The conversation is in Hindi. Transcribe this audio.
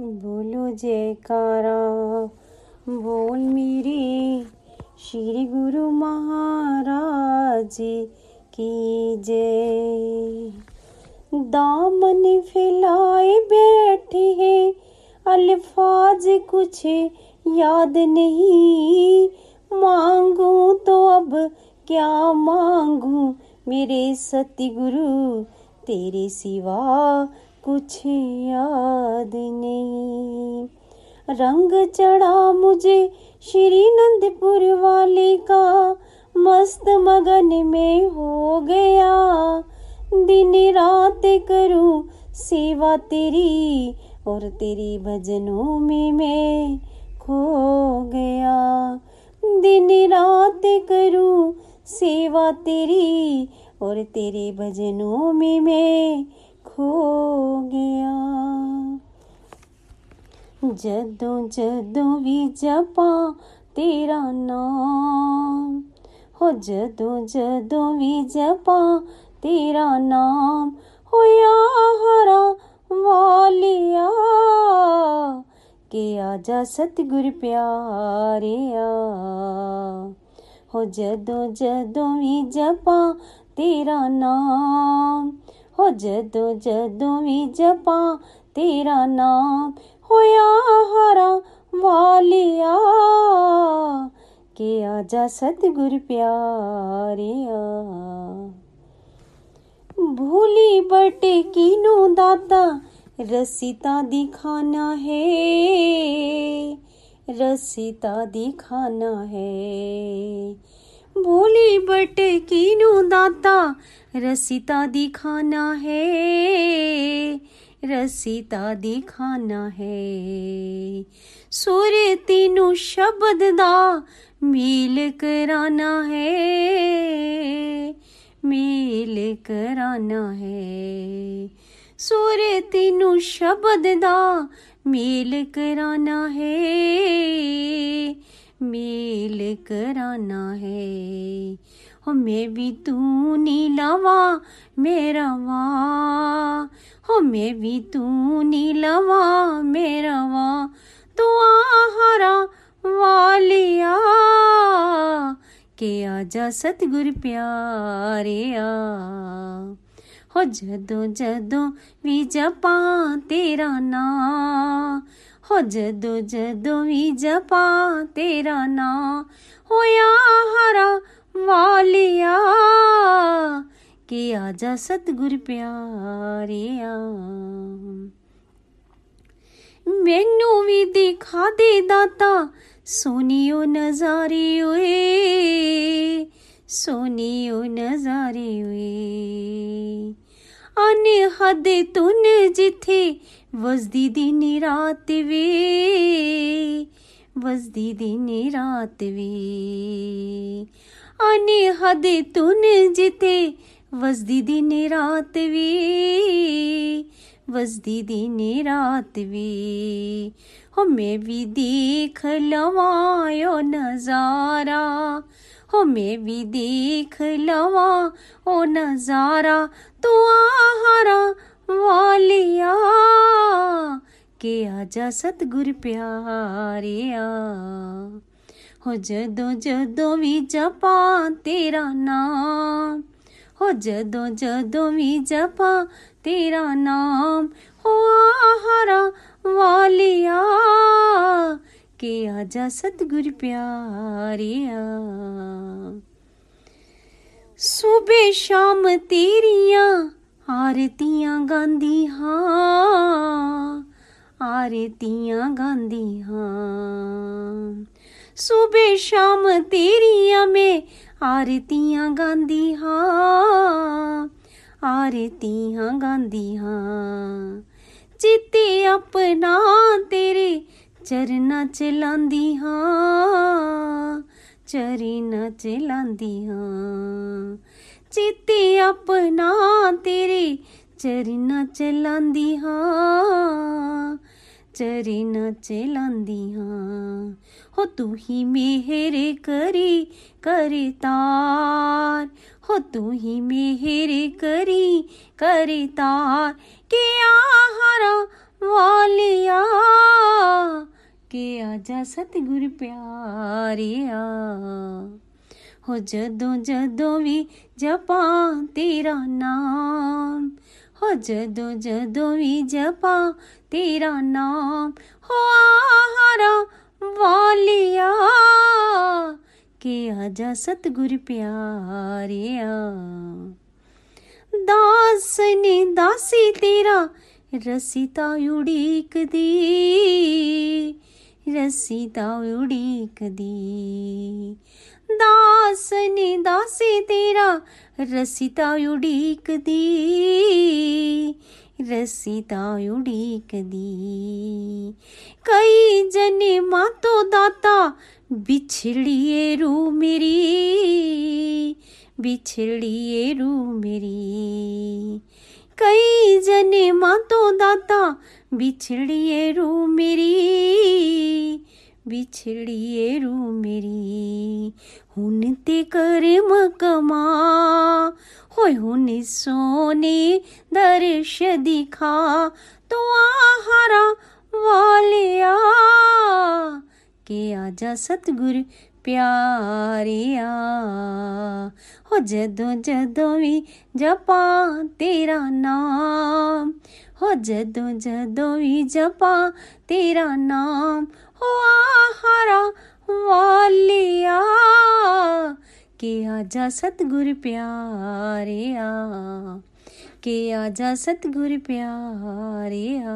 बोलो जयकारा, बोल मेरे श्री गुरु महाराज की जय। दामन फैलाए बैठे हैं, अल्फाज कुछ याद नहीं। मांगू तो अब क्या मांगू, मेरे सतगुरु तेरे सिवा कुछ याद नहीं। रंग चढ़ा मुझे श्री नंदपुर वाले का, मस्त मगन में हो गया। दिन रात करूँ सेवा तेरी और तेरी भजनों में मैं खो गया। दिन रात करूँ सेवा तेरी और तेरे भजनों में मैं खो गया। जदों जदों भी जपा तेरा नाम, हो जदों जदों भी जपा तेरा नाम होया हरा वालिया, के आजा सतगुर प्यारिया हो जदों जदों भी जपा तेरा नाम हो जदों जदों भी जपा, तेरा नाम होया हरा वालिया। के आजा सतगुर प्यारिया भूली बटे कीनू दाता, रसीता दिखाना है। रसीता दिखाना है। भूली बटे कीनू दाता, रसीता दिखाना है, रसीता दिखाना है। सुर तीनू शब्द दा मेल कराना है, मेल कराना है। सुर तीनू शब्द दा मेल कराना है मेल कराना है। हो मैं भी तू नीलवा मेरा वाह हो मैं भी तू नीलवा मेरा वाह तो आहरा वालिया, के आजा सतगुर प्यारिया हो जदों जदों भी जपा तेरा ना हो जदों जदों भी जपा तेरा ना होया हरा वालिया के आजा सतगुर प्यारिया मैनू भी दिखा दे दाता सोनियो नजारे हुए सोनियो नजारे हुए। आने हद तुन जिथे वसदी दिन रात वे। वसदी दिन रात वे। आने हद तुन जिथे वसदी दिन रात वे। वसदी दिन रात वे। हो मैं भी देख लवायो नज़ारा। हो मैं भी देख लवा, ओ नज़ारा तो आहारा वालिया, के आजा सतगुर प्यारिया। हो जदों जदों भी जपा तेरा नाम, हो जदों जदों भी जपा तेरा नाम हो आहारा वालिया के आजा सतगुर प्यारिया सुबह शाम तेरिया, आरतियाँ गांदी हाँ आरतियाँ गांदी हाँ। सुबह शाम तेरिया में आरतियाँ गांदी हाँ आरतियाँ गांदी हाँ। चिते अपना तेरे चरना चलांदी हाँ चरना चलांदी हाँ। चिते अपना तेरे चरना चलांदी हाँ चरना चलांदी हाँ। हो तू ही मेहर करी करतार हो तू ही मेहर करी करतार के आहारा ਆਜਾ ਸਤਿਗੁਰ ਪਿਆਰਿਆ। ਹੋ ਜਦੋਂ ਜਦੋਂ ਵੀ ਜਪਾਂ ਤੇਰਾ ਨਾਮ, ਹੋ ਜਦੋਂ ਜਦੋਂ ਵੀ ਜਪਾਂ ਤੇਰਾ ਨਾਮ, ਹੋ ਆਹਾਰਾ ਵਾਲਿਆ। ਕਿ ਆਜਾ ਸਤਿਗੁਰ ਪਿਆਰਿਆ। ਦਾਸ ਨੇ ਦਾਸੀ ਤੇਰਾ ਰਸੀਤਾ ਉਡੀਕਦੀ। रस्सी दाउड़ी कदी दास ने दासी तेरा रस्सी तायुड़ी कदी रस्सी तायुड़ी कदी कई जने मातो दाता बिछड़िए रू मेरी, बिछड़िए रू मेरी। कई जने मातो दाता बिछड़िए रू मेरी, बिछड़िए रू मेरी। हुन ते कर कमा होय हुन सोने दर्श दिखा। तो आहारा वालिया, के आजा सतगुरु ਪਿਆਰਿਆ ਹੋ ਜਦੋਂ ਜਦੋਂ ਵੀ ਜਪਾਂ ਤੇਰਾ ਨਾਮ ਹੋ ਜਦੋਂ ਜਦੋਂ ਵੀ ਜਪਾਂ ਤੇਰਾ ਨਾਮ ਹੋ ਆਹਾਰਾ ਵਾਲਿਆ ਕਿ ਆਜਾ ਸਤਗੁਰ ਪਿਆਰਿਆ ਕਿ ਆਜਾ ਸਤਗੁਰ ਪਿਆਰਿਆ